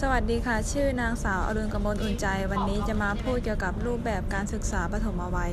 สวัสดีค่ะ ชื่อนางสาวอรุณกมลอุ่นใจ วันนี้จะมาพูดเกี่ยวกับรูปแบบการศึกษาปฐมวัย